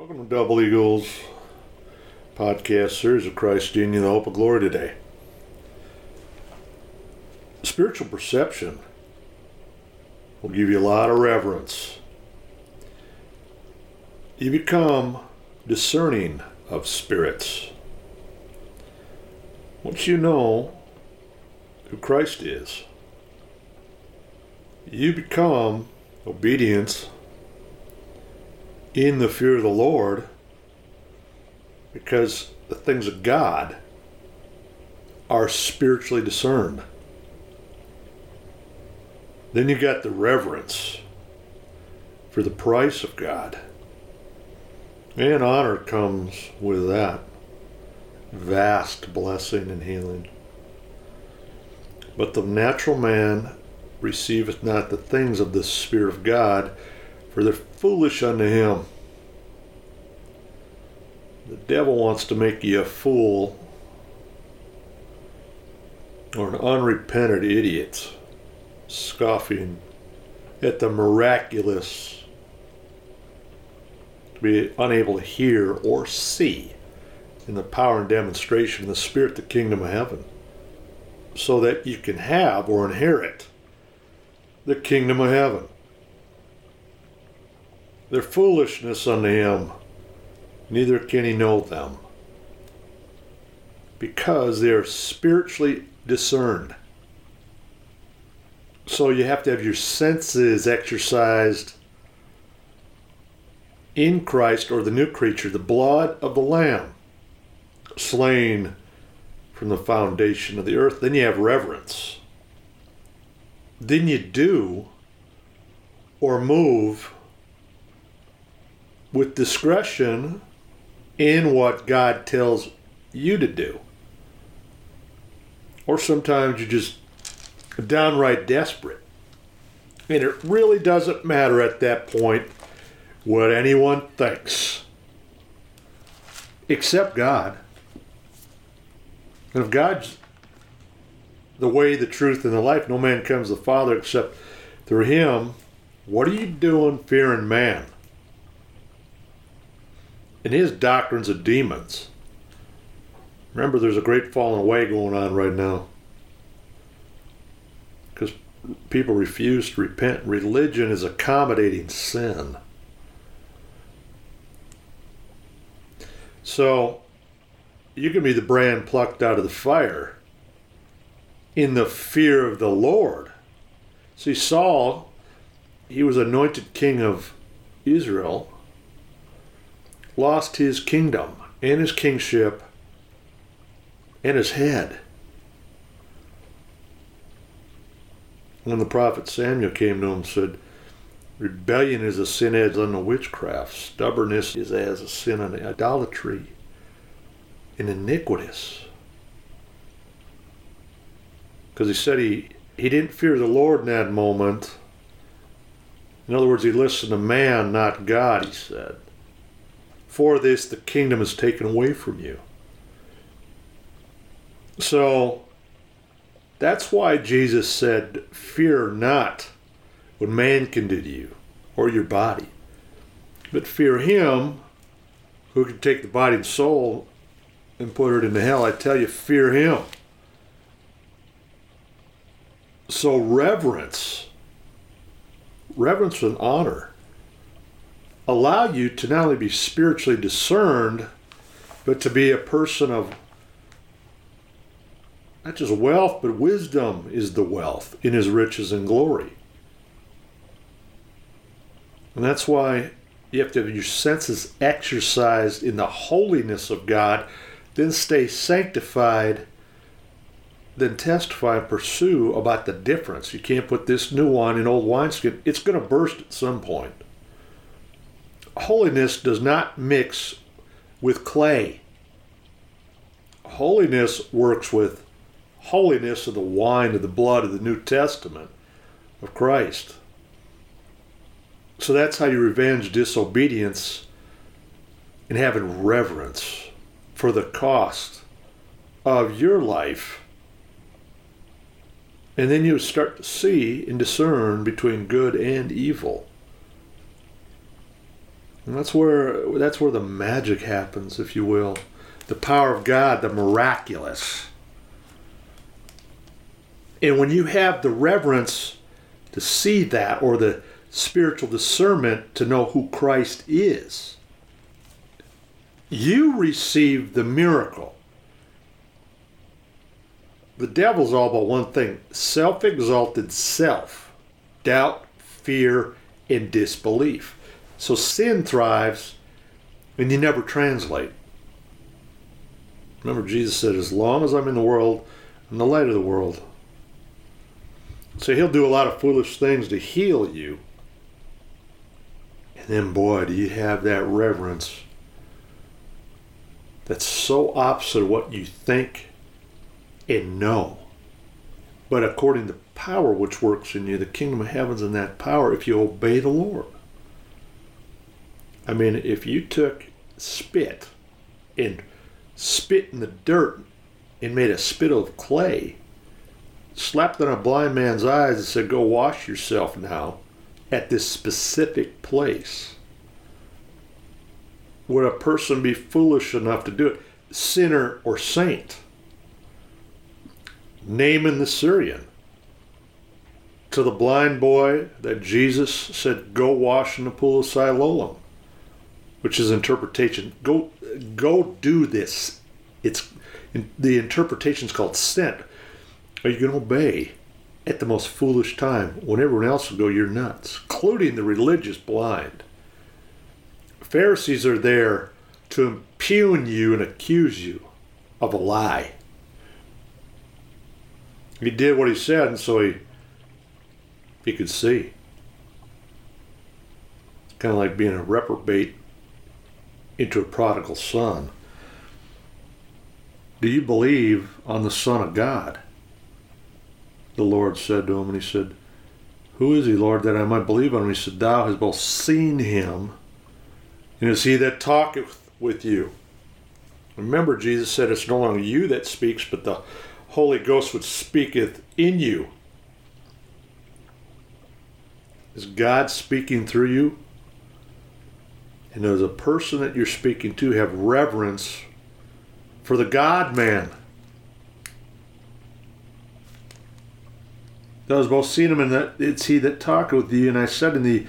Welcome to Double Eagles podcast series of Christ in you, the hope of glory today. Spiritual perception will give you a lot of reverence. You become discerning of spirits. Once you know who Christ is, you become obedience in the fear of the Lord because the things of God are spiritually discerned. Then you got the reverence for the price of God. And honor comes with that. Vast blessing and healing. But the natural man receiveth not the things of the Spirit of God, for they're foolish unto him. The devil wants to make you a fool or an unrepentant idiot, scoffing at the miraculous, to be unable to hear or see in the power and demonstration of the Spirit, the kingdom of heaven, so that you can have or inherit the kingdom of heaven. Their foolishness unto him, neither can he know them, because they are spiritually discerned. So you have to have your senses exercised in Christ or the new creature, the blood of the Lamb, slain from the foundation of the earth. Then you have reverence. Then you do or move with discretion in what God tells you to do. Or sometimes you're just downright desperate. And it really doesn't matter at that point what anyone thinks, except God. And if God's the way, the truth, and the life, no man comes to the Father except through Him, what are you doing fearing man? And his doctrines of demons. Remember, there's a great falling away going on right now. Because people refuse to repent. Religion is accommodating sin. So, you can be the brand plucked out of the fire in the fear of the Lord. See, Saul, he was anointed king of Israel lost his kingdom and his kingship and his head. When the prophet Samuel came to him and said, Rebellion is a sin as unto witchcraft, stubbornness is as a sin unto idolatry, and iniquitous. Because he said he, he didn't fear the Lord in that moment. In other words, he listened to man, not God, he said. For this, the kingdom is taken away from you. So that's why Jesus said, Fear not what man can do to you or your body, but fear him who can take the body and soul and put it into hell. I tell you, fear him. So reverence, reverence and honor allow you to not only be spiritually discerned, but to be a person of not just wealth, but wisdom is the wealth in his riches and glory. And that's why you have to have your senses exercised in the holiness of God, then stay sanctified, then testify and pursue about the difference. You can't put this new wine in old wineskin, it's going to burst at some point holiness does not mix with clay. Holiness works with holiness of the wine of the blood of the New Testament of Christ. So that's how you revenge disobedience and having reverence for the cost of your life. And then you start to see and discern between good and evil. And that's where that's where the magic happens, if you will. The power of God, the miraculous. And when you have the reverence to see that or the spiritual discernment to know who Christ is, you receive the miracle. The devil's all about one thing self exalted self, doubt, fear, and disbelief. So sin thrives and you never translate. Remember, Jesus said, As long as I'm in the world, I'm the light of the world. So he'll do a lot of foolish things to heal you. And then, boy, do you have that reverence that's so opposite of what you think and know. But according to power which works in you, the kingdom of heaven's in that power if you obey the Lord. I mean, if you took spit and spit in the dirt and made a spittle of clay, slapped on a blind man's eyes and said, Go wash yourself now at this specific place. Would a person be foolish enough to do it? Sinner or saint? Naaman the Syrian. To the blind boy that Jesus said, Go wash in the pool of Siloam, which is interpretation. Go, go do this. It's the interpretation is called sent. Are you going to obey at the most foolish time when everyone else will go, You're nuts, including the religious blind? Pharisees are there to impugn you and accuse you of a lie. He did what he said, and so he he could see. Kind of like being a reprobate into a prodigal son. Do you believe on the Son of God? The Lord said to him, and he said, Who is he, Lord, that I might believe on him? He said, Thou hast both seen him, and is he that talketh with you. Remember, Jesus said, It's no longer you that speaks, but the Holy Ghost which speaketh in you. Is God speaking through you? And does a person that you're speaking to have reverence for the God man? Those both seen him, and that it's he that talketh with you. And I said in the,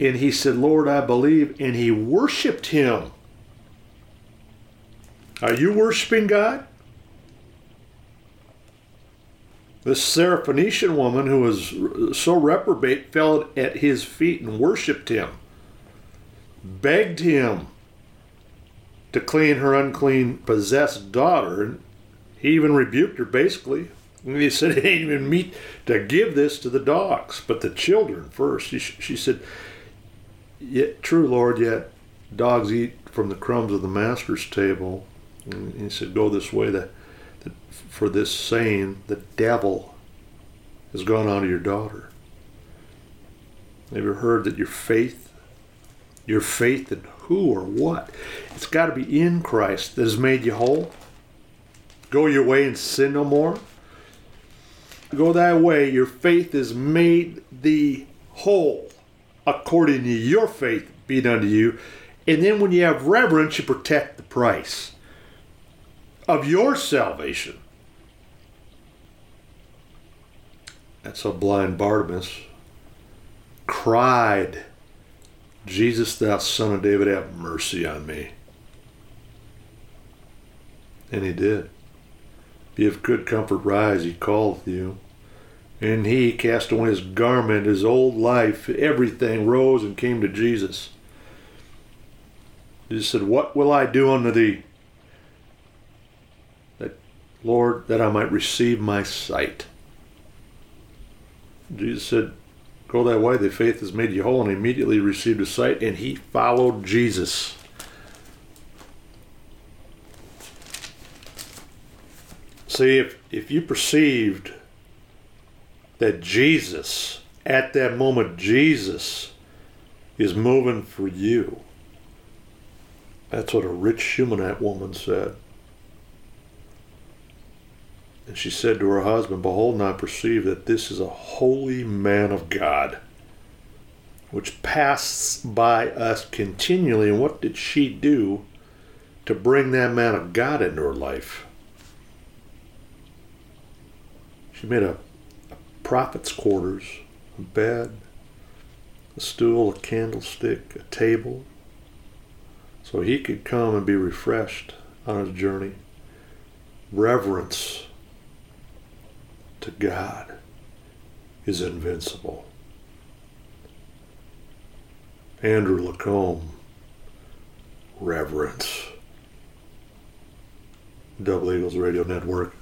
and he said, Lord, I believe, and he worshipped him. Are you worshiping God? This Syrophoenician woman who was so reprobate fell at his feet and worshipped him, begged him to clean her unclean, possessed daughter. He even rebuked her basically. And he said, It ain't even meet to give this to the dogs, but the children first. She, she said, Yet, true, Lord, yet dogs eat from the crumbs of the master's table. And he said, Go this way. That for this saying, the devil has gone on to your daughter. Have you heard that your faith, your faith in who or what? It's got to be in Christ that has made you whole. Go your way and sin no more. Go that way, your faith has made thee whole according to your faith be done to you. And then when you have reverence, you protect the price of your salvation. And so blind Bartimaeus cried, Jesus, thou son of David, have mercy on me. And he did. Be of good comfort, rise, he calleth you. And he cast away his garment, his old life, everything rose and came to Jesus. Jesus said, What will I do unto thee? That, Lord, that I might receive my sight. Jesus said, Go that way, the faith has made you whole, and immediately received his sight, and he followed Jesus. See, if, if you perceived that Jesus, at that moment, Jesus is moving for you, that's what a rich Shunammite woman said. And she said to her husband, Behold, I perceive that this is a holy man of God. which passes by us continually. And what did she do to bring that man of God into her life? She made a, a prophet's quarters, a bed, a stool, a candlestick, a table, so he could come and be refreshed on his journey. Reverence to God is invincible. Andrew LaCombe, reverence. Double Eagles Radio Network.